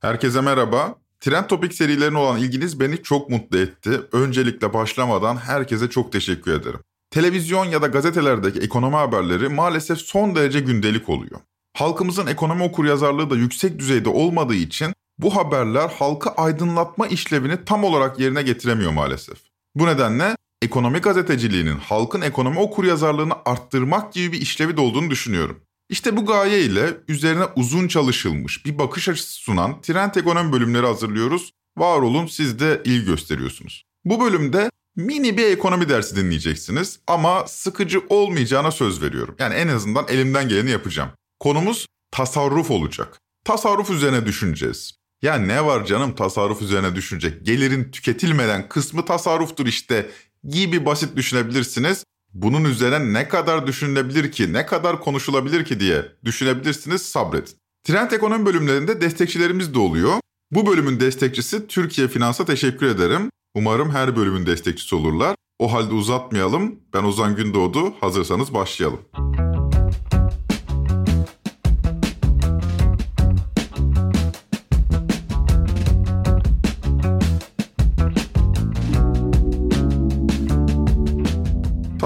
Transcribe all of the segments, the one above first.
Herkese merhaba. Trend Topic serilerine olan ilginiz beni çok mutlu etti. Öncelikle başlamadan herkese çok teşekkür ederim. Televizyon ya da gazetelerdeki ekonomi haberleri maalesef son derece gündelik oluyor. Halkımızın ekonomi okuryazarlığı da yüksek düzeyde olmadığı için bu haberler halkı aydınlatma işlevini tam olarak yerine getiremiyor maalesef. Bu nedenle ekonomi gazeteciliğinin halkın ekonomi okuryazarlığını arttırmak gibi bir işlevi de olduğunu düşünüyorum. İşte bu gaye ile üzerine uzun çalışılmış bir bakış açısı sunan Trend Ekonomi bölümleri hazırlıyoruz. Var olun siz de il gösteriyorsunuz. Bu bölümde mini bir ekonomi dersi dinleyeceksiniz ama sıkıcı olmayacağına söz veriyorum. Yani en azından elimden geleni yapacağım. Konumuz tasarruf olacak. Tasarruf üzerine düşüneceğiz. Ya ne var canım tasarruf üzerine düşünecek? Gelirin tüketilmeden kısmı tasarruftur işte gibi basit düşünebilirsiniz. Bunun üzerine ne kadar düşünülebilir ki, ne kadar konuşulabilir ki diye düşünebilirsiniz sabredin. Trend ekonomi bölümlerinde destekçilerimiz de oluyor. Bu bölümün destekçisi Türkiye Finans'a teşekkür ederim. Umarım her bölümün destekçisi olurlar. O halde uzatmayalım. Ben Ozan Gündoğdu. Hazırsanız başlayalım.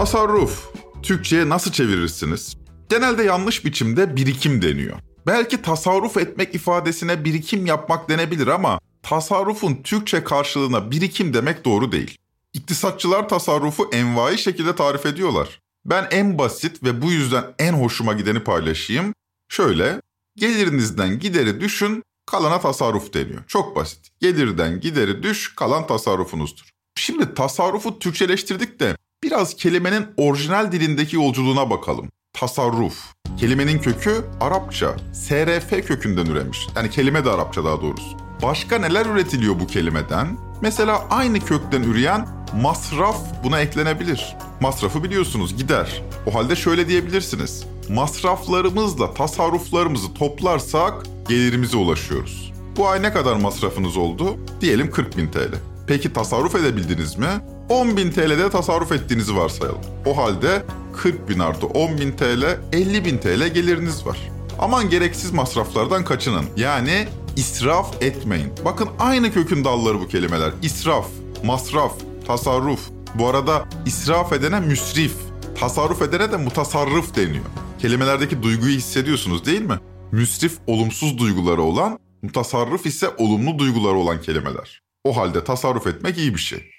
Tasarruf. Türkçe'ye nasıl çevirirsiniz? Genelde yanlış biçimde birikim deniyor. Belki tasarruf etmek ifadesine birikim yapmak denebilir ama tasarrufun Türkçe karşılığına birikim demek doğru değil. İktisatçılar tasarrufu envai şekilde tarif ediyorlar. Ben en basit ve bu yüzden en hoşuma gideni paylaşayım. Şöyle, gelirinizden gideri düşün, kalana tasarruf deniyor. Çok basit. Gelirden gideri düş, kalan tasarrufunuzdur. Şimdi tasarrufu Türkçeleştirdik de Biraz kelimenin orijinal dilindeki yolculuğuna bakalım. Tasarruf. Kelimenin kökü Arapça. SRF kökünden üremiş. Yani kelime de Arapça daha doğrusu. Başka neler üretiliyor bu kelimeden? Mesela aynı kökten üreyen masraf buna eklenebilir. Masrafı biliyorsunuz gider. O halde şöyle diyebilirsiniz. Masraflarımızla tasarruflarımızı toplarsak gelirimize ulaşıyoruz. Bu ay ne kadar masrafınız oldu? Diyelim 40 bin TL. Peki tasarruf edebildiniz mi? 10.000 TL'de tasarruf ettiğinizi varsayalım. O halde 40 bin artı 10.000 TL 50 bin TL geliriniz var. Aman gereksiz masraflardan kaçının. Yani israf etmeyin. Bakın aynı kökün dalları bu kelimeler. İsraf, masraf, tasarruf. Bu arada israf edene müsrif, tasarruf edene de mutasarrıf deniyor. Kelimelerdeki duyguyu hissediyorsunuz değil mi? Müsrif olumsuz duyguları olan, mutasarrıf ise olumlu duyguları olan kelimeler. O halde tasarruf etmek iyi bir şey.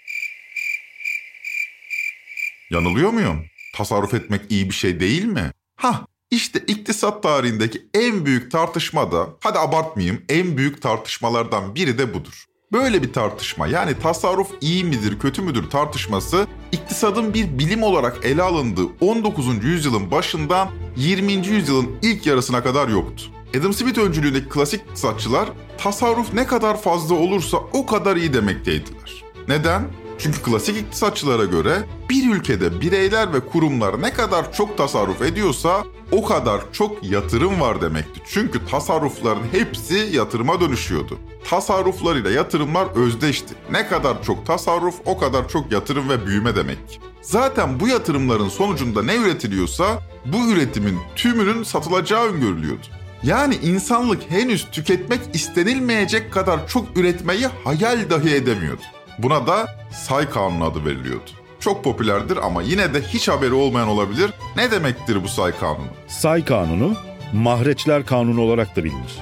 Yanılıyor muyum? Tasarruf etmek iyi bir şey değil mi? Ha, işte iktisat tarihindeki en büyük tartışma da, hadi abartmayayım, en büyük tartışmalardan biri de budur. Böyle bir tartışma yani tasarruf iyi midir kötü müdür tartışması iktisadın bir bilim olarak ele alındığı 19. yüzyılın başından 20. yüzyılın ilk yarısına kadar yoktu. Adam Smith öncülüğündeki klasik iktisatçılar tasarruf ne kadar fazla olursa o kadar iyi demekteydiler. Neden? Çünkü klasik iktisatçılara göre bir ülkede bireyler ve kurumlar ne kadar çok tasarruf ediyorsa o kadar çok yatırım var demekti. Çünkü tasarrufların hepsi yatırıma dönüşüyordu. Tasarruflar ile yatırımlar özdeşti. Ne kadar çok tasarruf o kadar çok yatırım ve büyüme demek. Zaten bu yatırımların sonucunda ne üretiliyorsa bu üretimin tümünün satılacağı öngörülüyordu. Yani insanlık henüz tüketmek istenilmeyecek kadar çok üretmeyi hayal dahi edemiyordu. Buna da say kanunu adı veriliyordu. Çok popülerdir ama yine de hiç haberi olmayan olabilir. Ne demektir bu say kanunu? Say kanunu, mahreçler kanunu olarak da bilinir.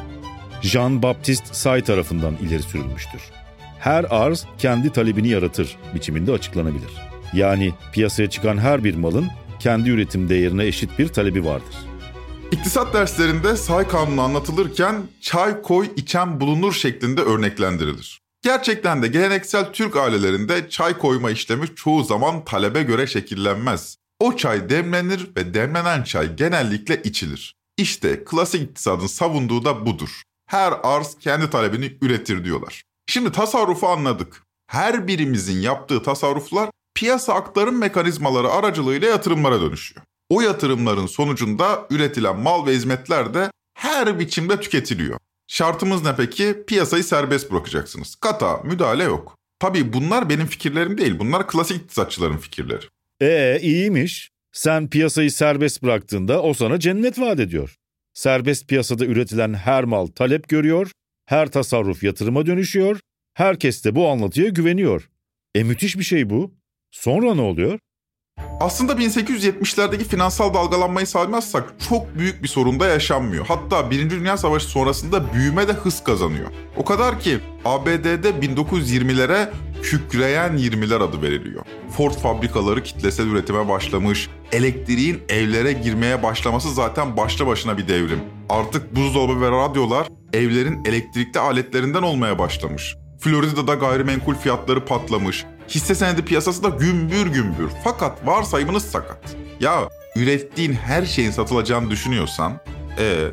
Jean-Baptiste Say tarafından ileri sürülmüştür. Her arz kendi talebini yaratır biçiminde açıklanabilir. Yani piyasaya çıkan her bir malın kendi üretim değerine eşit bir talebi vardır. İktisat derslerinde say kanunu anlatılırken çay koy içen bulunur şeklinde örneklendirilir. Gerçekten de geleneksel Türk ailelerinde çay koyma işlemi çoğu zaman talebe göre şekillenmez. O çay demlenir ve demlenen çay genellikle içilir. İşte klasik iktisadın savunduğu da budur. Her arz kendi talebini üretir diyorlar. Şimdi tasarrufu anladık. Her birimizin yaptığı tasarruflar piyasa aktarım mekanizmaları aracılığıyla yatırımlara dönüşüyor. O yatırımların sonucunda üretilen mal ve hizmetler de her biçimde tüketiliyor. Şartımız ne peki? Piyasayı serbest bırakacaksınız. Kata, müdahale yok. Tabii bunlar benim fikirlerim değil. Bunlar klasik iktisatçıların fikirleri. Ee iyiymiş. Sen piyasayı serbest bıraktığında o sana cennet vaat ediyor. Serbest piyasada üretilen her mal talep görüyor, Her tasarruf yatırıma dönüşüyor, herkes de bu anlatıya güveniyor. E müthiş bir şey bu. Sonra ne oluyor? Aslında 1870'lerdeki finansal dalgalanmayı saymazsak çok büyük bir sorun da yaşanmıyor. Hatta Birinci Dünya Savaşı sonrasında büyüme de hız kazanıyor. O kadar ki ABD'de 1920'lere kükreyen 20'ler adı veriliyor. Ford fabrikaları kitlesel üretime başlamış, elektriğin evlere girmeye başlaması zaten başlı başına bir devrim. Artık buzdolabı ve radyolar evlerin elektrikli aletlerinden olmaya başlamış. Florida'da gayrimenkul fiyatları patlamış. Hisse senedi piyasası da gümbür gümbür. Fakat varsayımınız sakat. Ya ürettiğin her şeyin satılacağını düşünüyorsan, e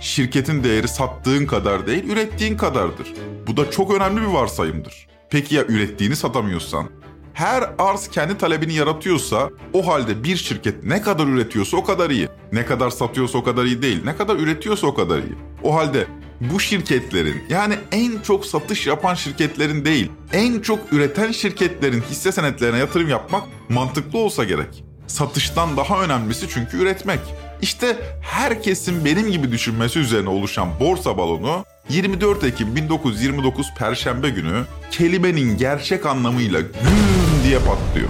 şirketin değeri sattığın kadar değil, ürettiğin kadardır. Bu da çok önemli bir varsayımdır. Peki ya ürettiğini satamıyorsan? Her arz kendi talebini yaratıyorsa o halde bir şirket ne kadar üretiyorsa o kadar iyi. Ne kadar satıyorsa o kadar iyi değil. Ne kadar üretiyorsa o kadar iyi. O halde bu şirketlerin yani en çok satış yapan şirketlerin değil, en çok üreten şirketlerin hisse senetlerine yatırım yapmak mantıklı olsa gerek. Satıştan daha önemlisi çünkü üretmek. İşte herkesin benim gibi düşünmesi üzerine oluşan borsa balonu 24 Ekim 1929 Perşembe günü kelimenin gerçek anlamıyla güm diye patlıyor.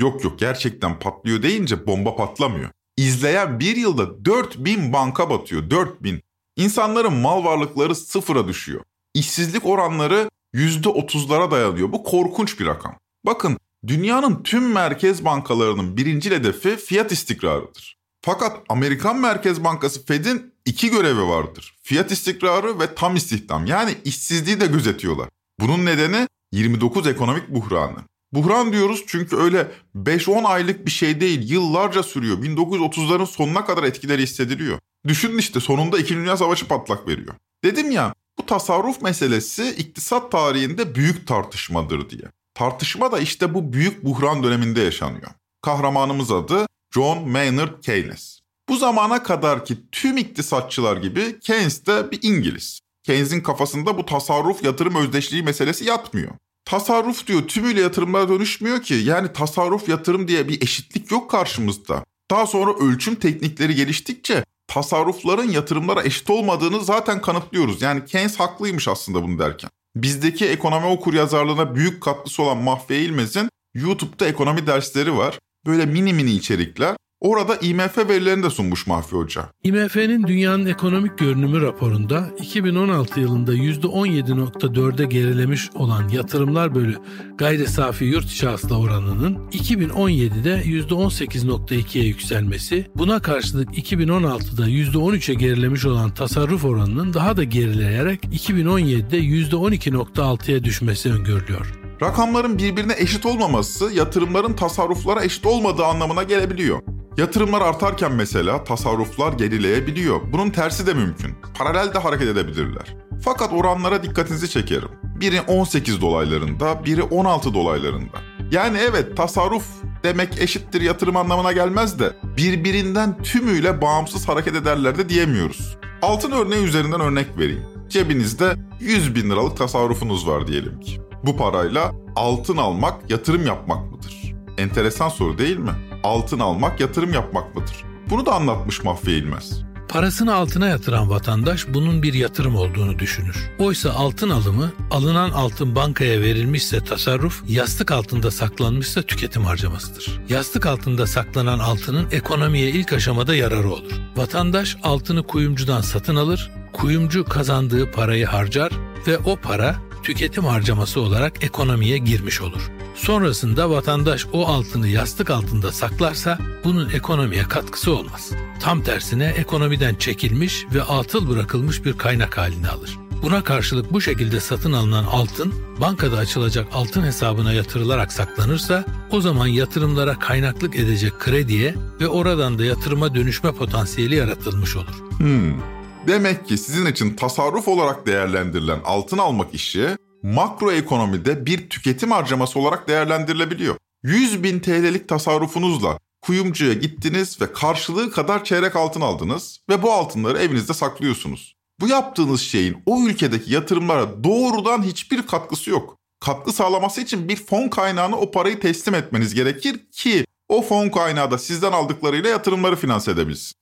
Yok yok gerçekten patlıyor deyince bomba patlamıyor. İzleyen bir yılda 4000 banka batıyor 4000. İnsanların mal varlıkları sıfıra düşüyor. İşsizlik oranları %30'lara dayanıyor. Bu korkunç bir rakam. Bakın dünyanın tüm merkez bankalarının birinci hedefi fiyat istikrarıdır. Fakat Amerikan Merkez Bankası Fed'in iki görevi vardır. Fiyat istikrarı ve tam istihdam yani işsizliği de gözetiyorlar. Bunun nedeni 29 ekonomik buhranı. Buhran diyoruz çünkü öyle 5-10 aylık bir şey değil, yıllarca sürüyor. 1930'ların sonuna kadar etkileri hissediliyor. Düşünün işte sonunda 2. Dünya Savaşı patlak veriyor. Dedim ya bu tasarruf meselesi iktisat tarihinde büyük tartışmadır diye. Tartışma da işte bu büyük buhran döneminde yaşanıyor. Kahramanımız adı John Maynard Keynes. Bu zamana kadar ki tüm iktisatçılar gibi Keynes de bir İngiliz. Keynes'in kafasında bu tasarruf yatırım özdeşliği meselesi yatmıyor. Tasarruf diyor tümüyle yatırımlara dönüşmüyor ki. Yani tasarruf yatırım diye bir eşitlik yok karşımızda. Daha sonra ölçüm teknikleri geliştikçe tasarrufların yatırımlara eşit olmadığını zaten kanıtlıyoruz. Yani Keynes haklıymış aslında bunu derken. Bizdeki ekonomi okur yazarlığına büyük katkısı olan Mahfiye İlmez'in YouTube'da ekonomi dersleri var. Böyle mini mini içerikler. Orada IMF verilerini de sunmuş Mahfi Hoca. IMF'nin dünyanın ekonomik görünümü raporunda 2016 yılında %17.4'e gerilemiş olan yatırımlar bölü gayri safi yurt içi hasıla oranının 2017'de %18.2'ye yükselmesi, buna karşılık 2016'da %13'e gerilemiş olan tasarruf oranının daha da gerileyerek 2017'de %12.6'ya düşmesi öngörülüyor. Rakamların birbirine eşit olmaması yatırımların tasarruflara eşit olmadığı anlamına gelebiliyor. Yatırımlar artarken mesela tasarruflar gerileyebiliyor. Bunun tersi de mümkün. Paralel de hareket edebilirler. Fakat oranlara dikkatinizi çekerim. Biri 18 dolaylarında, biri 16 dolaylarında. Yani evet tasarruf demek eşittir yatırım anlamına gelmez de birbirinden tümüyle bağımsız hareket ederler de diyemiyoruz. Altın örneği üzerinden örnek vereyim. Cebinizde 100 bin liralık tasarrufunuz var diyelim ki. Bu parayla altın almak yatırım yapmak mıdır? Enteresan soru değil mi? Altın almak yatırım yapmak mıdır? Bunu da anlatmış Mahfiye İlmez. Parasını altına yatıran vatandaş bunun bir yatırım olduğunu düşünür. Oysa altın alımı, alınan altın bankaya verilmişse tasarruf, yastık altında saklanmışsa tüketim harcamasıdır. Yastık altında saklanan altının ekonomiye ilk aşamada yararı olur. Vatandaş altını kuyumcudan satın alır, kuyumcu kazandığı parayı harcar ve o para tüketim harcaması olarak ekonomiye girmiş olur. Sonrasında vatandaş o altını yastık altında saklarsa bunun ekonomiye katkısı olmaz. Tam tersine ekonomiden çekilmiş ve atıl bırakılmış bir kaynak halini alır. Buna karşılık bu şekilde satın alınan altın bankada açılacak altın hesabına yatırılarak saklanırsa o zaman yatırımlara kaynaklık edecek krediye ve oradan da yatırıma dönüşme potansiyeli yaratılmış olur. Hmm. Demek ki sizin için tasarruf olarak değerlendirilen altın almak işi makro ekonomide bir tüketim harcaması olarak değerlendirilebiliyor. 100 bin TL'lik tasarrufunuzla kuyumcuya gittiniz ve karşılığı kadar çeyrek altın aldınız ve bu altınları evinizde saklıyorsunuz. Bu yaptığınız şeyin o ülkedeki yatırımlara doğrudan hiçbir katkısı yok. Katkı sağlaması için bir fon kaynağına o parayı teslim etmeniz gerekir ki o fon kaynağı da sizden aldıklarıyla yatırımları finanse edebilsin.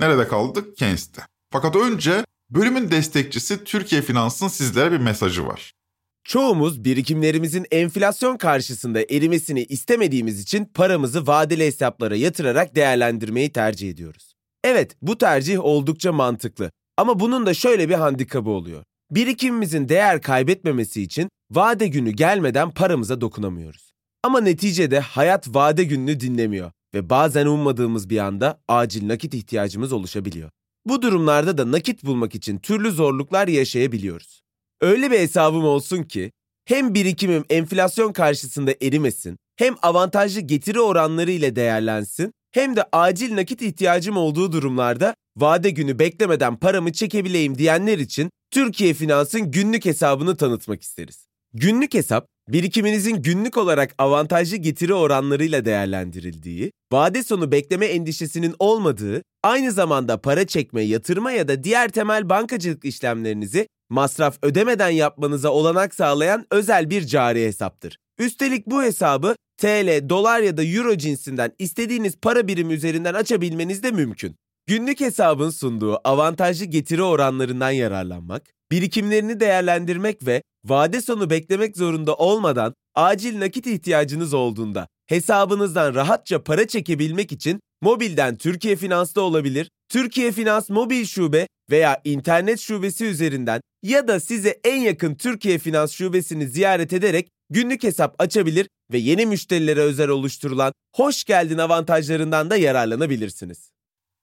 Nerede kaldık? Keynes'te. Fakat önce Bölümün destekçisi Türkiye Finans'ın sizlere bir mesajı var. Çoğumuz birikimlerimizin enflasyon karşısında erimesini istemediğimiz için paramızı vadeli hesaplara yatırarak değerlendirmeyi tercih ediyoruz. Evet, bu tercih oldukça mantıklı. Ama bunun da şöyle bir handikabı oluyor. Birikimimizin değer kaybetmemesi için vade günü gelmeden paramıza dokunamıyoruz. Ama neticede hayat vade gününü dinlemiyor ve bazen ummadığımız bir anda acil nakit ihtiyacımız oluşabiliyor. Bu durumlarda da nakit bulmak için türlü zorluklar yaşayabiliyoruz. Öyle bir hesabım olsun ki hem birikimim enflasyon karşısında erimesin, hem avantajlı getiri oranları ile değerlensin, hem de acil nakit ihtiyacım olduğu durumlarda vade günü beklemeden paramı çekebileyim diyenler için Türkiye Finans'ın günlük hesabını tanıtmak isteriz. Günlük hesap, birikiminizin günlük olarak avantajlı getiri oranlarıyla değerlendirildiği, vade sonu bekleme endişesinin olmadığı, aynı zamanda para çekme, yatırma ya da diğer temel bankacılık işlemlerinizi masraf ödemeden yapmanıza olanak sağlayan özel bir cari hesaptır. Üstelik bu hesabı TL, dolar ya da euro cinsinden istediğiniz para birimi üzerinden açabilmeniz de mümkün. Günlük hesabın sunduğu avantajlı getiri oranlarından yararlanmak, birikimlerini değerlendirmek ve vade sonu beklemek zorunda olmadan acil nakit ihtiyacınız olduğunda hesabınızdan rahatça para çekebilmek için mobilden Türkiye Finans'ta olabilir, Türkiye Finans mobil şube veya internet şubesi üzerinden ya da size en yakın Türkiye Finans şubesini ziyaret ederek günlük hesap açabilir ve yeni müşterilere özel oluşturulan hoş geldin avantajlarından da yararlanabilirsiniz.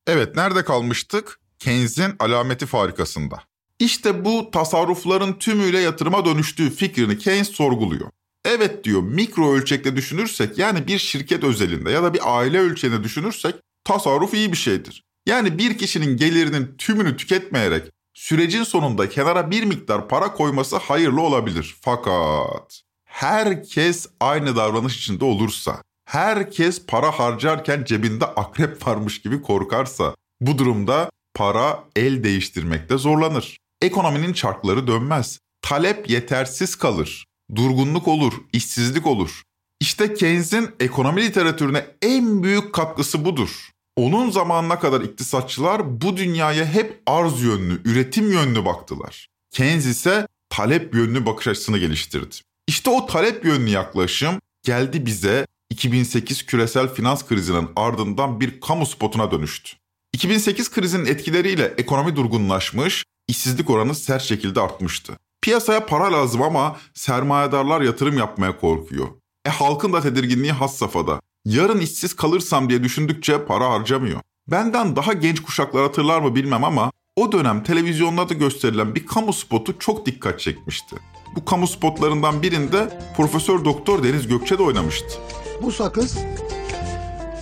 Evet, nerede kalmıştık? Keynes'in alameti farikasında. İşte bu tasarrufların tümüyle yatırıma dönüştüğü fikrini Keynes sorguluyor. Evet diyor mikro ölçekte düşünürsek yani bir şirket özelinde ya da bir aile ölçeğinde düşünürsek tasarruf iyi bir şeydir. Yani bir kişinin gelirinin tümünü tüketmeyerek sürecin sonunda kenara bir miktar para koyması hayırlı olabilir. Fakat herkes aynı davranış içinde olursa, herkes para harcarken cebinde akrep varmış gibi korkarsa bu durumda para el değiştirmekte zorlanır. Ekonominin çarkları dönmez. Talep yetersiz kalır. Durgunluk olur, işsizlik olur. İşte Keynes'in ekonomi literatürüne en büyük katkısı budur. Onun zamanına kadar iktisatçılar bu dünyaya hep arz yönlü, üretim yönlü baktılar. Keynes ise talep yönlü bakış açısını geliştirdi. İşte o talep yönlü yaklaşım geldi bize 2008 küresel finans krizinin ardından bir kamu spotuna dönüştü. 2008 krizinin etkileriyle ekonomi durgunlaşmış, işsizlik oranı sert şekilde artmıştı. Piyasaya para lazım ama sermayedarlar yatırım yapmaya korkuyor. E halkın da tedirginliği has safhada. Yarın işsiz kalırsam diye düşündükçe para harcamıyor. Benden daha genç kuşaklar hatırlar mı bilmem ama o dönem televizyonlarda gösterilen bir kamu spotu çok dikkat çekmişti. Bu kamu spotlarından birinde Profesör Doktor Deniz Gökçe de oynamıştı. Bu sakız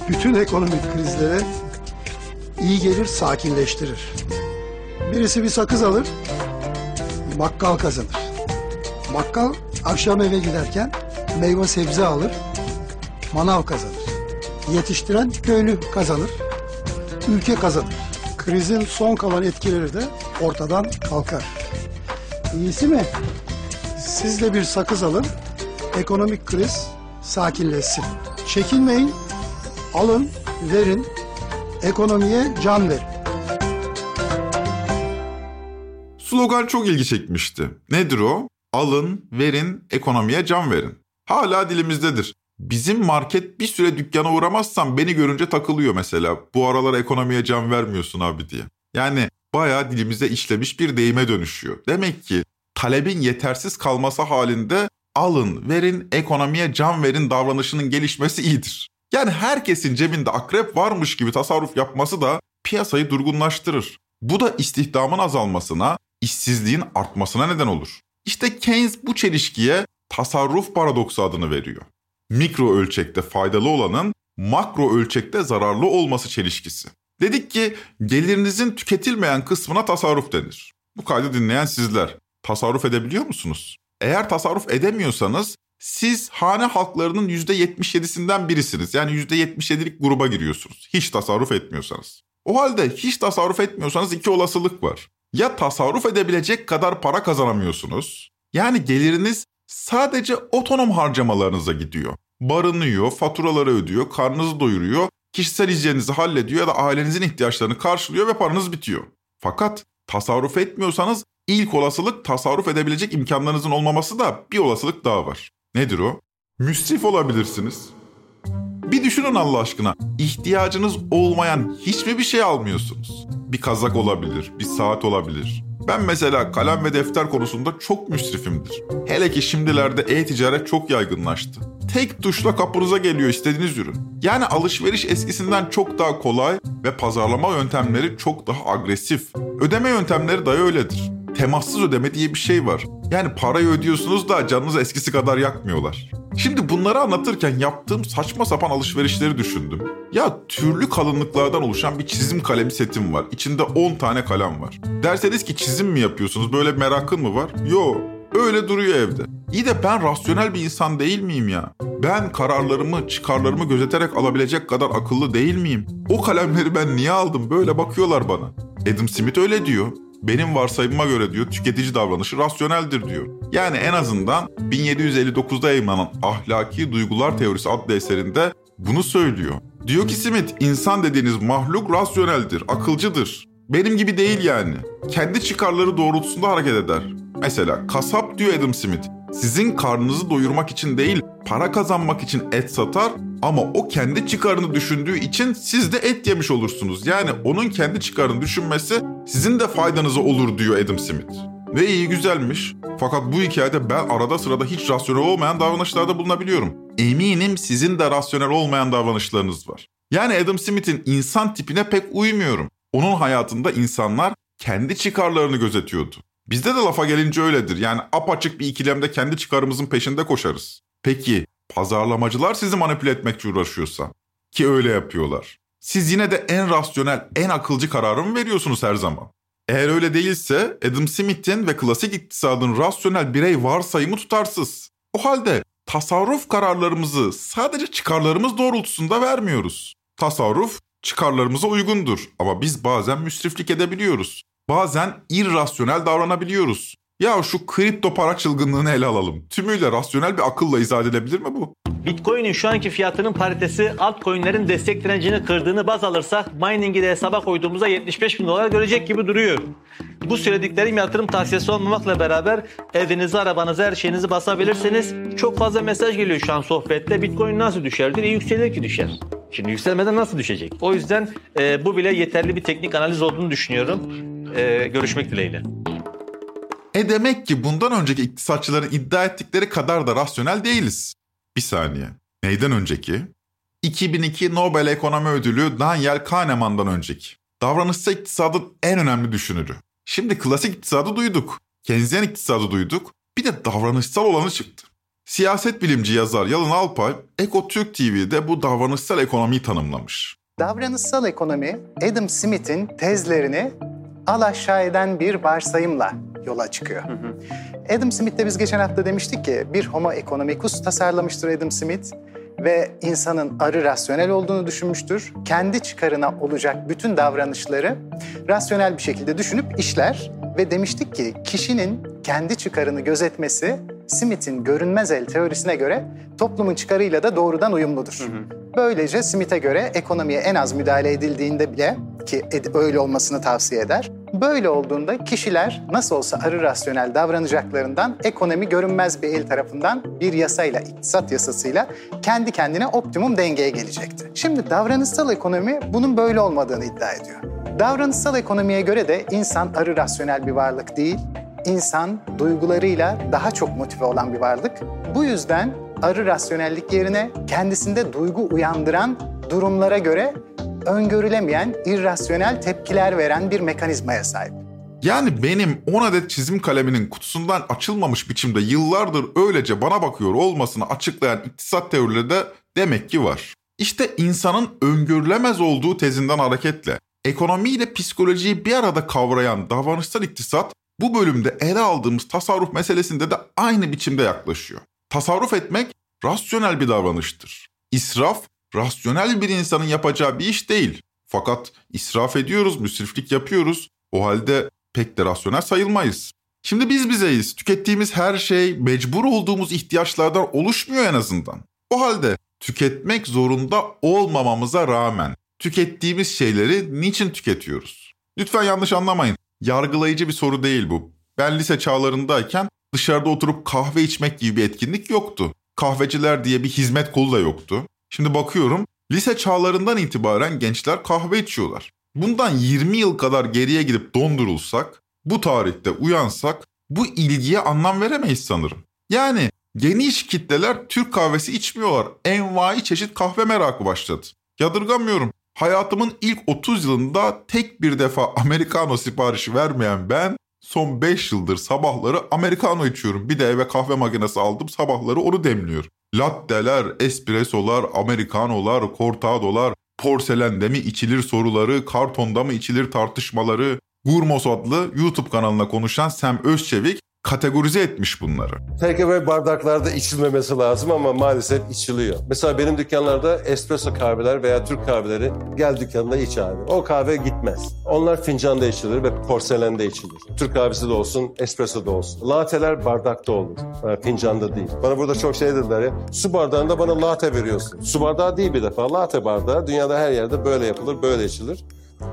bütün ekonomik krizlere iyi gelir, sakinleştirir. Birisi bir sakız alır, bakkal kazanır. Bakkal akşam eve giderken meyve sebze alır, manav kazanır. Yetiştiren köylü kazanır, ülke kazanır. Krizin son kalan etkileri de ortadan kalkar. İyisi mi? Siz de bir sakız alın, ekonomik kriz sakinleşsin. Çekinmeyin, alın, verin, ekonomiye can verin. Slogan çok ilgi çekmişti. Nedir o? Alın, verin, ekonomiye can verin. Hala dilimizdedir. Bizim market bir süre dükkana uğramazsam beni görünce takılıyor mesela. Bu aralar ekonomiye can vermiyorsun abi diye. Yani bayağı dilimize işlemiş bir deyime dönüşüyor. Demek ki talebin yetersiz kalması halinde alın, verin, ekonomiye can verin davranışının gelişmesi iyidir. Yani herkesin cebinde akrep varmış gibi tasarruf yapması da piyasayı durgunlaştırır. Bu da istihdamın azalmasına, işsizliğin artmasına neden olur. İşte Keynes bu çelişkiye tasarruf paradoksu adını veriyor. Mikro ölçekte faydalı olanın makro ölçekte zararlı olması çelişkisi. Dedik ki gelirinizin tüketilmeyen kısmına tasarruf denir. Bu kaydı dinleyen sizler tasarruf edebiliyor musunuz? Eğer tasarruf edemiyorsanız siz hane halklarının %77'sinden birisiniz. Yani %77'lik gruba giriyorsunuz. Hiç tasarruf etmiyorsanız. O halde hiç tasarruf etmiyorsanız iki olasılık var. Ya tasarruf edebilecek kadar para kazanamıyorsunuz. Yani geliriniz sadece otonom harcamalarınıza gidiyor. Barınıyor, faturaları ödüyor, karnınızı doyuruyor, kişisel hijyeninizi hallediyor ya da ailenizin ihtiyaçlarını karşılıyor ve paranız bitiyor. Fakat Tasarruf etmiyorsanız ilk olasılık tasarruf edebilecek imkanlarınızın olmaması da bir olasılık daha var. Nedir o? Müsrif olabilirsiniz. Bir düşünün Allah aşkına. İhtiyacınız olmayan hiçbir bir şey almıyorsunuz. Bir kazak olabilir, bir saat olabilir. Ben mesela kalem ve defter konusunda çok müsrifimdir. Hele ki şimdilerde e-ticaret çok yaygınlaştı. Tek tuşla kapınıza geliyor istediğiniz ürün. Yani alışveriş eskisinden çok daha kolay ve pazarlama yöntemleri çok daha agresif. Ödeme yöntemleri da öyledir. Temassız ödeme diye bir şey var. Yani parayı ödüyorsunuz da canınız eskisi kadar yakmıyorlar. Şimdi bunları anlatırken yaptığım saçma sapan alışverişleri düşündüm. Ya türlü kalınlıklardan oluşan bir çizim kalemi setim var. İçinde 10 tane kalem var. Derseniz ki çizim mi yapıyorsunuz? Böyle merakın mı var? Yo, öyle duruyor evde. İyi de ben rasyonel bir insan değil miyim ya? Ben kararlarımı, çıkarlarımı gözeterek alabilecek kadar akıllı değil miyim? O kalemleri ben niye aldım? Böyle bakıyorlar bana. Adam Smith öyle diyor. Benim varsayımıma göre diyor tüketici davranışı rasyoneldir diyor. Yani en azından 1759'da yayınlanan Ahlaki Duygular Teorisi adlı eserinde bunu söylüyor. Diyor ki Smith insan dediğiniz mahluk rasyoneldir, akılcıdır. Benim gibi değil yani. Kendi çıkarları doğrultusunda hareket eder. Mesela kasap diyor Adam Smith. Sizin karnınızı doyurmak için değil, para kazanmak için et satar ama o kendi çıkarını düşündüğü için siz de et yemiş olursunuz. Yani onun kendi çıkarını düşünmesi sizin de faydanıza olur diyor Adam Smith. Ve iyi güzelmiş. Fakat bu hikayede ben arada sırada hiç rasyonel olmayan davranışlarda bulunabiliyorum. Eminim sizin de rasyonel olmayan davranışlarınız var. Yani Adam Smith'in insan tipine pek uymuyorum. Onun hayatında insanlar kendi çıkarlarını gözetiyordu. Bizde de lafa gelince öyledir. Yani apaçık bir ikilemde kendi çıkarımızın peşinde koşarız. Peki pazarlamacılar sizi manipüle etmekçe uğraşıyorsa ki öyle yapıyorlar. Siz yine de en rasyonel, en akılcı kararı mı veriyorsunuz her zaman? Eğer öyle değilse Adam Smith'in ve klasik iktisadın rasyonel birey varsayımı tutarsız. O halde tasarruf kararlarımızı sadece çıkarlarımız doğrultusunda vermiyoruz. Tasarruf çıkarlarımıza uygundur ama biz bazen müsriflik edebiliyoruz. Bazen irrasyonel davranabiliyoruz. Ya şu kripto para çılgınlığını ele alalım. Tümüyle rasyonel bir akılla izah edilebilir mi bu? Bitcoin'in şu anki fiyatının paritesi altcoin'lerin destek direncini kırdığını baz alırsak mining'i de hesaba koyduğumuzda 75 bin dolar görecek gibi duruyor. Bu söylediklerim yatırım tavsiyesi olmamakla beraber evinizi, arabanızı, her şeyinizi basabilirsiniz. Çok fazla mesaj geliyor şu an sohbette. Bitcoin nasıl düşerdir? E yükselir ki düşer. Şimdi yükselmeden nasıl düşecek? O yüzden e, bu bile yeterli bir teknik analiz olduğunu düşünüyorum. E, görüşmek dileğiyle. E demek ki bundan önceki iktisatçıların iddia ettikleri kadar da rasyonel değiliz. Bir saniye. Neyden önceki? 2002 Nobel Ekonomi Ödülü Daniel Kahneman'dan önceki. Davranışsal iktisadın en önemli düşünürü. Şimdi klasik iktisadı duyduk. Keynesian iktisadı duyduk. Bir de davranışsal olanı çıktı. Siyaset bilimci yazar Yalın Alpay, Eko Türk TV'de bu davranışsal ekonomiyi tanımlamış. Davranışsal ekonomi, Adam Smith'in tezlerini alaşağı eden bir varsayımla yola çıkıyor. Adam Smith'te biz geçen hafta demiştik ki bir homo economicus tasarlamıştır Adam Smith ve insanın arı rasyonel olduğunu düşünmüştür. Kendi çıkarına olacak bütün davranışları rasyonel bir şekilde düşünüp işler ve demiştik ki kişinin kendi çıkarını gözetmesi Smith'in görünmez el teorisine göre toplumun çıkarıyla da doğrudan uyumludur. Böylece Smith'e göre ekonomiye en az müdahale edildiğinde bile ki öyle olmasını tavsiye eder. Böyle olduğunda kişiler nasıl olsa arı rasyonel davranacaklarından ekonomi görünmez bir el tarafından bir yasayla, iktisat yasasıyla kendi kendine optimum dengeye gelecekti. Şimdi davranışsal ekonomi bunun böyle olmadığını iddia ediyor. Davranışsal ekonomiye göre de insan arı rasyonel bir varlık değil, insan duygularıyla daha çok motive olan bir varlık. Bu yüzden arı rasyonellik yerine kendisinde duygu uyandıran durumlara göre öngörülemeyen, irrasyonel tepkiler veren bir mekanizmaya sahip. Yani benim 10 adet çizim kaleminin kutusundan açılmamış biçimde yıllardır öylece bana bakıyor olmasını açıklayan iktisat teorileri de demek ki var. İşte insanın öngörülemez olduğu tezinden hareketle ekonomi ile psikolojiyi bir arada kavrayan davranışsal iktisat bu bölümde ele aldığımız tasarruf meselesinde de aynı biçimde yaklaşıyor. Tasarruf etmek rasyonel bir davranıştır. İsraf rasyonel bir insanın yapacağı bir iş değil. Fakat israf ediyoruz, müsriflik yapıyoruz. O halde pek de rasyonel sayılmayız. Şimdi biz bizeyiz. Tükettiğimiz her şey mecbur olduğumuz ihtiyaçlardan oluşmuyor en azından. O halde tüketmek zorunda olmamamıza rağmen tükettiğimiz şeyleri niçin tüketiyoruz? Lütfen yanlış anlamayın. yargılayıcı bir soru değil bu. Ben lise çağlarındayken dışarıda oturup kahve içmek gibi bir etkinlik yoktu. Kahveciler diye bir hizmet kolu da yoktu. Şimdi bakıyorum lise çağlarından itibaren gençler kahve içiyorlar. Bundan 20 yıl kadar geriye gidip dondurulsak, bu tarihte uyansak bu ilgiye anlam veremeyiz sanırım. Yani geniş kitleler Türk kahvesi içmiyorlar. Envai çeşit kahve merakı başladı. Yadırgamıyorum. Hayatımın ilk 30 yılında tek bir defa Americano siparişi vermeyen ben son 5 yıldır sabahları Americano içiyorum. Bir de eve kahve makinesi aldım sabahları onu demliyorum. Latteler, espressolar, Americanolar, cortadolar, porselende mi içilir soruları, kartonda mı içilir tartışmaları, Gurmos adlı YouTube kanalına konuşan Sam Özçevik kategorize etmiş bunları. Take bardaklarda içilmemesi lazım ama maalesef içiliyor. Mesela benim dükkanlarda espresso kahveler veya Türk kahveleri gel dükkanında iç abi. O kahve gitmez. Onlar fincanda içilir ve porselende içilir. Türk kahvesi de olsun, espresso da olsun. Latte'ler bardakta olur, fincanda değil. Bana burada çok şey dediler ya, su bardağında bana latte veriyorsun. Su bardağı değil bir defa, latte bardağı. Dünyada her yerde böyle yapılır, böyle içilir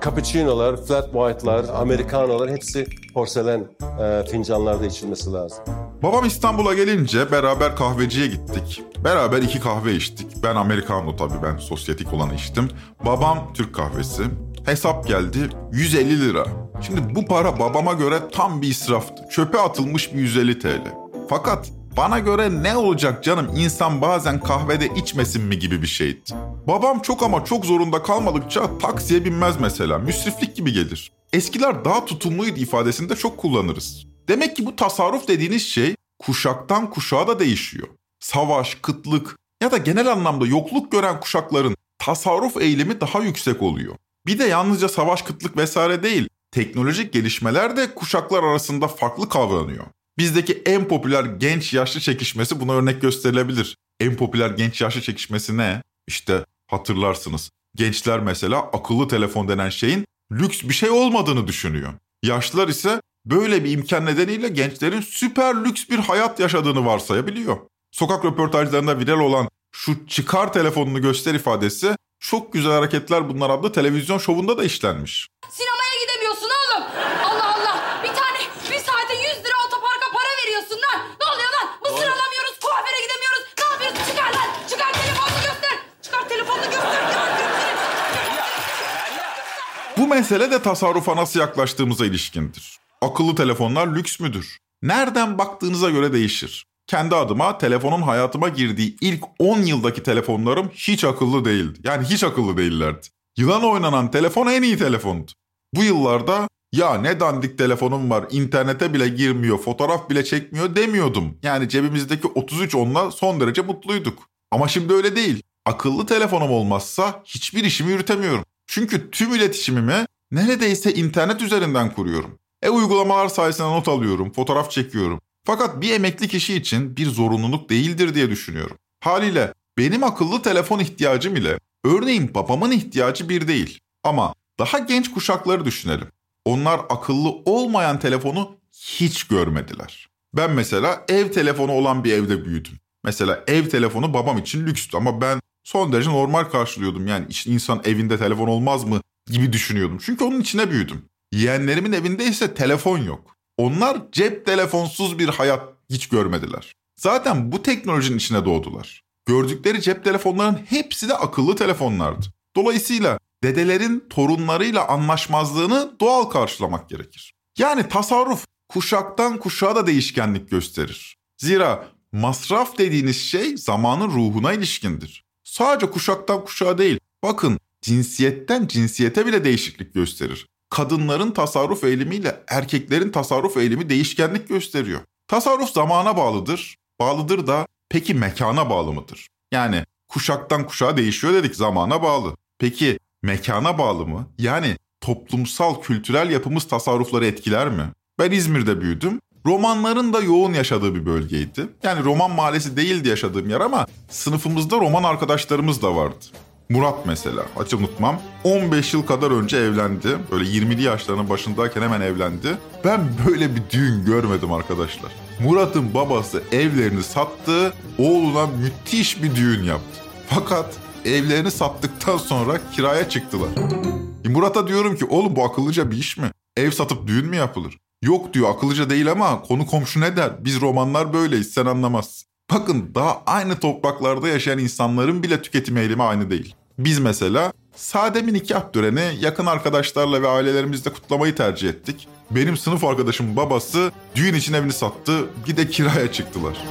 cappuccino'lar, flat white'lar, americano'lar hepsi porselen e, fincanlarda içilmesi lazım. Babam İstanbul'a gelince beraber kahveciye gittik. Beraber iki kahve içtik. Ben americano tabii ben sosyetik olanı içtim. Babam Türk kahvesi. Hesap geldi 150 lira. Şimdi bu para babama göre tam bir israftı. Çöpe atılmış bir 150 TL. Fakat bana göre ne olacak canım insan bazen kahvede içmesin mi gibi bir şeydi. Babam çok ama çok zorunda kalmadıkça taksiye binmez mesela. Müsriflik gibi gelir. Eskiler daha tutumluydu ifadesini de çok kullanırız. Demek ki bu tasarruf dediğiniz şey kuşaktan kuşağa da değişiyor. Savaş, kıtlık ya da genel anlamda yokluk gören kuşakların tasarruf eğilimi daha yüksek oluyor. Bir de yalnızca savaş, kıtlık vesaire değil, teknolojik gelişmeler de kuşaklar arasında farklı kavranıyor. Bizdeki en popüler genç yaşlı çekişmesi buna örnek gösterilebilir. En popüler genç yaşlı çekişmesi ne? İşte hatırlarsınız. Gençler mesela akıllı telefon denen şeyin lüks bir şey olmadığını düşünüyor. Yaşlılar ise böyle bir imkan nedeniyle gençlerin süper lüks bir hayat yaşadığını varsayabiliyor. Sokak röportajlarında viral olan şu çıkar telefonunu göster ifadesi çok güzel hareketler bunlar adlı televizyon şovunda da işlenmiş. Sinemaya Bu mesele de tasarrufa nasıl yaklaştığımıza ilişkindir. Akıllı telefonlar lüks müdür? Nereden baktığınıza göre değişir. Kendi adıma telefonun hayatıma girdiği ilk 10 yıldaki telefonlarım hiç akıllı değildi. Yani hiç akıllı değillerdi. Yılan oynanan telefon en iyi telefondu. Bu yıllarda ya ne dandik telefonum var internete bile girmiyor fotoğraf bile çekmiyor demiyordum. Yani cebimizdeki 33 onla son derece mutluyduk. Ama şimdi öyle değil. Akıllı telefonum olmazsa hiçbir işimi yürütemiyorum. Çünkü tüm iletişimimi neredeyse internet üzerinden kuruyorum. E uygulamalar sayesinde not alıyorum, fotoğraf çekiyorum. Fakat bir emekli kişi için bir zorunluluk değildir diye düşünüyorum. Haliyle benim akıllı telefon ihtiyacım ile örneğin babamın ihtiyacı bir değil. Ama daha genç kuşakları düşünelim. Onlar akıllı olmayan telefonu hiç görmediler. Ben mesela ev telefonu olan bir evde büyüdüm. Mesela ev telefonu babam için lükstü ama ben son derece normal karşılıyordum. Yani insan evinde telefon olmaz mı gibi düşünüyordum. Çünkü onun içine büyüdüm. Yeğenlerimin evinde ise telefon yok. Onlar cep telefonsuz bir hayat hiç görmediler. Zaten bu teknolojinin içine doğdular. Gördükleri cep telefonların hepsi de akıllı telefonlardı. Dolayısıyla dedelerin torunlarıyla anlaşmazlığını doğal karşılamak gerekir. Yani tasarruf kuşaktan kuşağa da değişkenlik gösterir. Zira masraf dediğiniz şey zamanın ruhuna ilişkindir. Sadece kuşaktan kuşağa değil, bakın cinsiyetten cinsiyete bile değişiklik gösterir. Kadınların tasarruf eğilimiyle erkeklerin tasarruf eğilimi değişkenlik gösteriyor. Tasarruf zamana bağlıdır, bağlıdır da peki mekana bağlı mıdır? Yani kuşaktan kuşağa değişiyor dedik zamana bağlı. Peki mekana bağlı mı? Yani toplumsal kültürel yapımız tasarrufları etkiler mi? Ben İzmir'de büyüdüm. Romanların da yoğun yaşadığı bir bölgeydi. Yani roman mahallesi değildi yaşadığım yer ama sınıfımızda roman arkadaşlarımız da vardı. Murat mesela hiç unutmam 15 yıl kadar önce evlendi. Böyle 20'li yaşlarının başındayken hemen evlendi. Ben böyle bir düğün görmedim arkadaşlar. Murat'ın babası evlerini sattı, oğluna müthiş bir düğün yaptı. Fakat evlerini sattıktan sonra kiraya çıktılar. E Murat'a diyorum ki oğlum bu akıllıca bir iş mi? Ev satıp düğün mü yapılır? Yok diyor akıllıca değil ama konu komşu ne der? Biz romanlar böyleyiz sen anlamazsın. Bakın daha aynı topraklarda yaşayan insanların bile tüketim eğilimi aynı değil. Biz mesela sade bir nikah töreni yakın arkadaşlarla ve ailelerimizle kutlamayı tercih ettik. Benim sınıf arkadaşımın babası düğün için evini sattı, bir de kiraya çıktılar.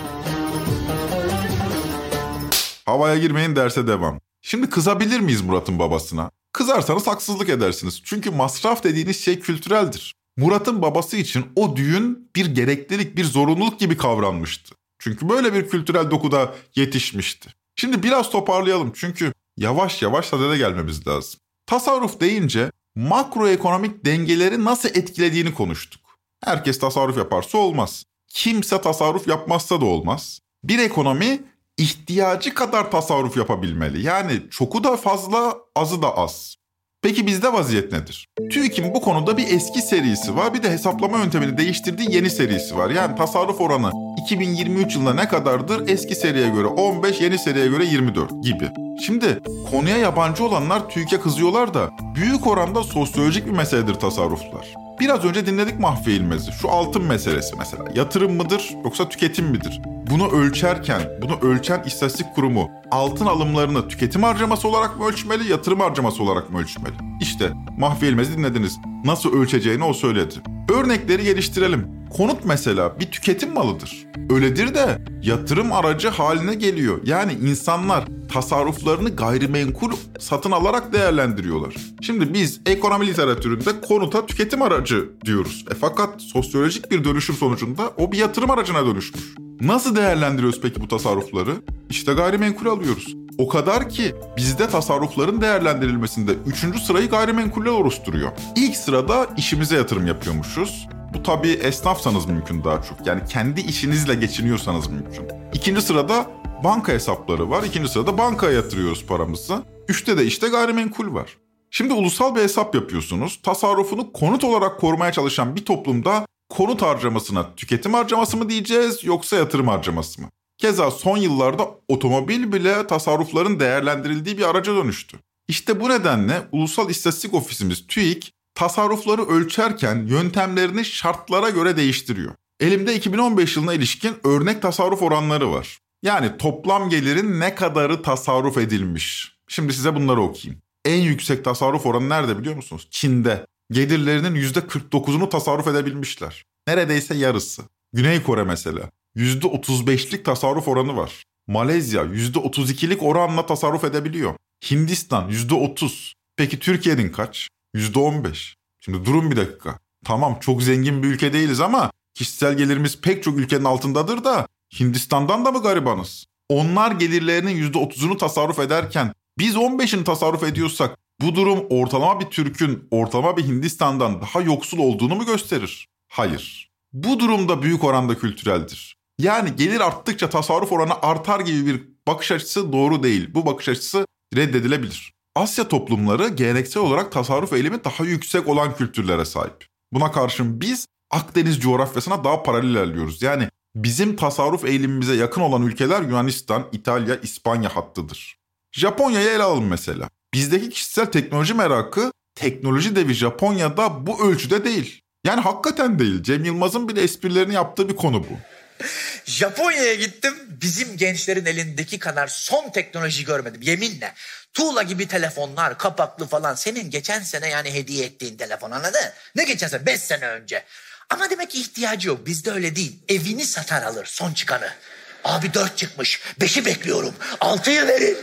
Havaya girmeyin derse devam. Şimdi kızabilir miyiz Murat'ın babasına? Kızarsanız haksızlık edersiniz. Çünkü masraf dediğiniz şey kültüreldir. Murat'ın babası için o düğün bir gereklilik, bir zorunluluk gibi kavranmıştı. Çünkü böyle bir kültürel dokuda yetişmişti. Şimdi biraz toparlayalım çünkü yavaş yavaş sadede gelmemiz lazım. Tasarruf deyince makroekonomik dengeleri nasıl etkilediğini konuştuk. Herkes tasarruf yaparsa olmaz. Kimse tasarruf yapmazsa da olmaz. Bir ekonomi ihtiyacı kadar tasarruf yapabilmeli. Yani çoku da fazla, azı da az. Peki bizde vaziyet nedir? TÜİK'in bu konuda bir eski serisi var bir de hesaplama yöntemini değiştirdiği yeni serisi var. Yani tasarruf oranı 2023 yılında ne kadardır? Eski seriye göre 15, yeni seriye göre 24 gibi. Şimdi konuya yabancı olanlar TÜİK'e kızıyorlar da büyük oranda sosyolojik bir meseledir tasarruflar. Biraz önce dinledik Mahfi. Şu altın meselesi mesela. Yatırım mıdır yoksa tüketim midir? Bunu ölçerken, bunu ölçen istatistik kurumu altın alımlarını tüketim harcaması olarak mı ölçmeli, yatırım harcaması olarak mı ölçmeli? İşte Mahfi dinlediniz. Nasıl ölçeceğini o söyledi. Örnekleri geliştirelim. Konut mesela bir tüketim malıdır. Öyledir de yatırım aracı haline geliyor. Yani insanlar tasarruflarını gayrimenkul satın alarak değerlendiriyorlar. Şimdi biz ekonomi literatüründe konuta tüketim aracı diyoruz. E fakat sosyolojik bir dönüşüm sonucunda o bir yatırım aracına dönüşmüş. Nasıl değerlendiriyoruz peki bu tasarrufları? İşte gayrimenkul alıyoruz. O kadar ki bizde tasarrufların değerlendirilmesinde 3. sırayı gayrimenkuller oluşturuyor. İlk sırada işimize yatırım yapıyormuşuz. Bu tabii esnafsanız mümkün daha çok. Yani kendi işinizle geçiniyorsanız mümkün. İkinci sırada banka hesapları var. İkinci sırada bankaya yatırıyoruz paramızı. Üçte de işte gayrimenkul var. Şimdi ulusal bir hesap yapıyorsunuz. Tasarrufunu konut olarak korumaya çalışan bir toplumda konut harcamasına tüketim harcaması mı diyeceğiz yoksa yatırım harcaması mı? Keza son yıllarda otomobil bile tasarrufların değerlendirildiği bir araca dönüştü. İşte bu nedenle Ulusal İstatistik Ofisimiz TÜİK tasarrufları ölçerken yöntemlerini şartlara göre değiştiriyor. Elimde 2015 yılına ilişkin örnek tasarruf oranları var. Yani toplam gelirin ne kadarı tasarruf edilmiş. Şimdi size bunları okuyayım. En yüksek tasarruf oranı nerede biliyor musunuz? Çin'de. Gelirlerinin %49'unu tasarruf edebilmişler. Neredeyse yarısı. Güney Kore mesela. %35'lik tasarruf oranı var. Malezya %32'lik oranla tasarruf edebiliyor. Hindistan %30. Peki Türkiye'nin kaç? %15. Şimdi durun bir dakika. Tamam çok zengin bir ülke değiliz ama kişisel gelirimiz pek çok ülkenin altındadır da Hindistan'dan da mı garibanız? Onlar gelirlerinin %30'unu tasarruf ederken biz 15'ini tasarruf ediyorsak bu durum ortalama bir Türk'ün ortalama bir Hindistan'dan daha yoksul olduğunu mu gösterir? Hayır. Bu durumda büyük oranda kültüreldir. Yani gelir arttıkça tasarruf oranı artar gibi bir bakış açısı doğru değil. Bu bakış açısı reddedilebilir. Asya toplumları geleneksel olarak tasarruf eğilimi daha yüksek olan kültürlere sahip. Buna karşın biz Akdeniz coğrafyasına daha paralel ilerliyoruz. Yani bizim tasarruf eğilimimize yakın olan ülkeler Yunanistan, İtalya, İspanya hattıdır. Japonya'yı ele alalım mesela. Bizdeki kişisel teknoloji merakı teknoloji devi Japonya'da bu ölçüde değil. Yani hakikaten değil. Cem Yılmaz'ın bile esprilerini yaptığı bir konu bu. Japonya'ya gittim. Bizim gençlerin elindeki kadar son teknoloji görmedim yeminle. Tuğla gibi telefonlar, kapaklı falan. Senin geçen sene yani hediye ettiğin telefon anladın? Ne geçen sene? Beş sene önce. Ama demek ki ihtiyacı yok. Bizde öyle değil. Evini satar alır son çıkanı. Abi dört çıkmış. Beşi bekliyorum. Altıyı verin.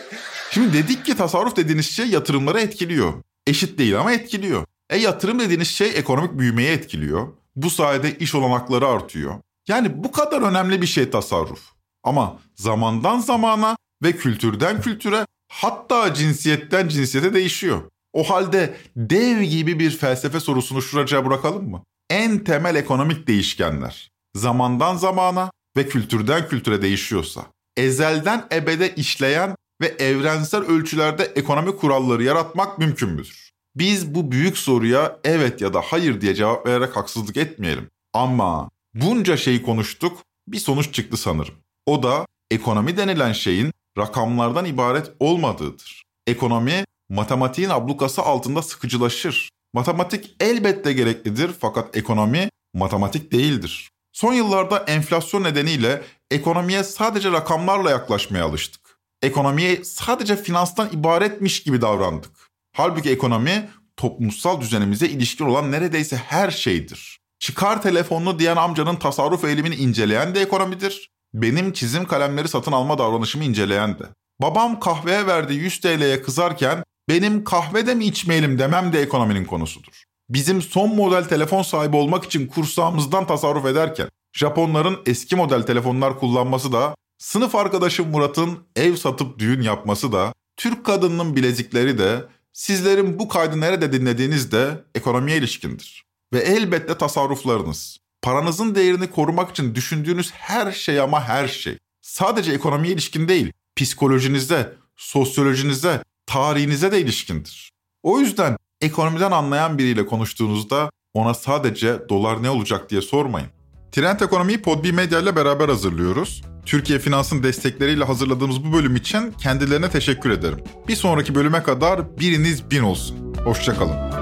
Şimdi dedik ki tasarruf dediğiniz şey yatırımları etkiliyor. Eşit değil ama etkiliyor. E yatırım dediğiniz şey ekonomik büyümeyi etkiliyor. Bu sayede iş olanakları artıyor. Yani bu kadar önemli bir şey tasarruf. Ama zamandan zamana ve kültürden kültüre hatta cinsiyetten cinsiyete değişiyor. O halde dev gibi bir felsefe sorusunu şuracığa bırakalım mı? En temel ekonomik değişkenler zamandan zamana ve kültürden kültüre değişiyorsa, ezelden ebede işleyen ve evrensel ölçülerde ekonomi kuralları yaratmak mümkün müdür? Biz bu büyük soruya evet ya da hayır diye cevap vererek haksızlık etmeyelim. Ama bunca şeyi konuştuk, bir sonuç çıktı sanırım. O da ekonomi denilen şeyin rakamlardan ibaret olmadığıdır. Ekonomi matematiğin ablukası altında sıkıcılaşır. Matematik elbette gereklidir fakat ekonomi matematik değildir. Son yıllarda enflasyon nedeniyle ekonomiye sadece rakamlarla yaklaşmaya alıştık. Ekonomiye sadece finanstan ibaretmiş gibi davrandık. Halbuki ekonomi toplumsal düzenimize ilişkin olan neredeyse her şeydir. Çıkar telefonunu diyen amcanın tasarruf eğilimini inceleyen de ekonomidir. Benim çizim kalemleri satın alma davranışımı inceleyen de. Babam kahveye verdiği 100 TL'ye kızarken benim kahvede mi içmeyelim demem de ekonominin konusudur. Bizim son model telefon sahibi olmak için kursağımızdan tasarruf ederken Japonların eski model telefonlar kullanması da, sınıf arkadaşım Murat'ın ev satıp düğün yapması da, Türk kadınının bilezikleri de, sizlerin bu kaydı nerede dinlediğinizde ekonomiye ilişkindir. Ve elbette tasarruflarınız. Paranızın değerini korumak için düşündüğünüz her şey ama her şey. Sadece ekonomiye ilişkin değil, psikolojinize, sosyolojinize, tarihinize de ilişkindir. O yüzden ekonomiden anlayan biriyle konuştuğunuzda ona sadece dolar ne olacak diye sormayın. Trend Ekonomi'yi Podbi Medya ile beraber hazırlıyoruz. Türkiye Finans'ın destekleriyle hazırladığımız bu bölüm için kendilerine teşekkür ederim. Bir sonraki bölüme kadar biriniz bin olsun. Hoşçakalın.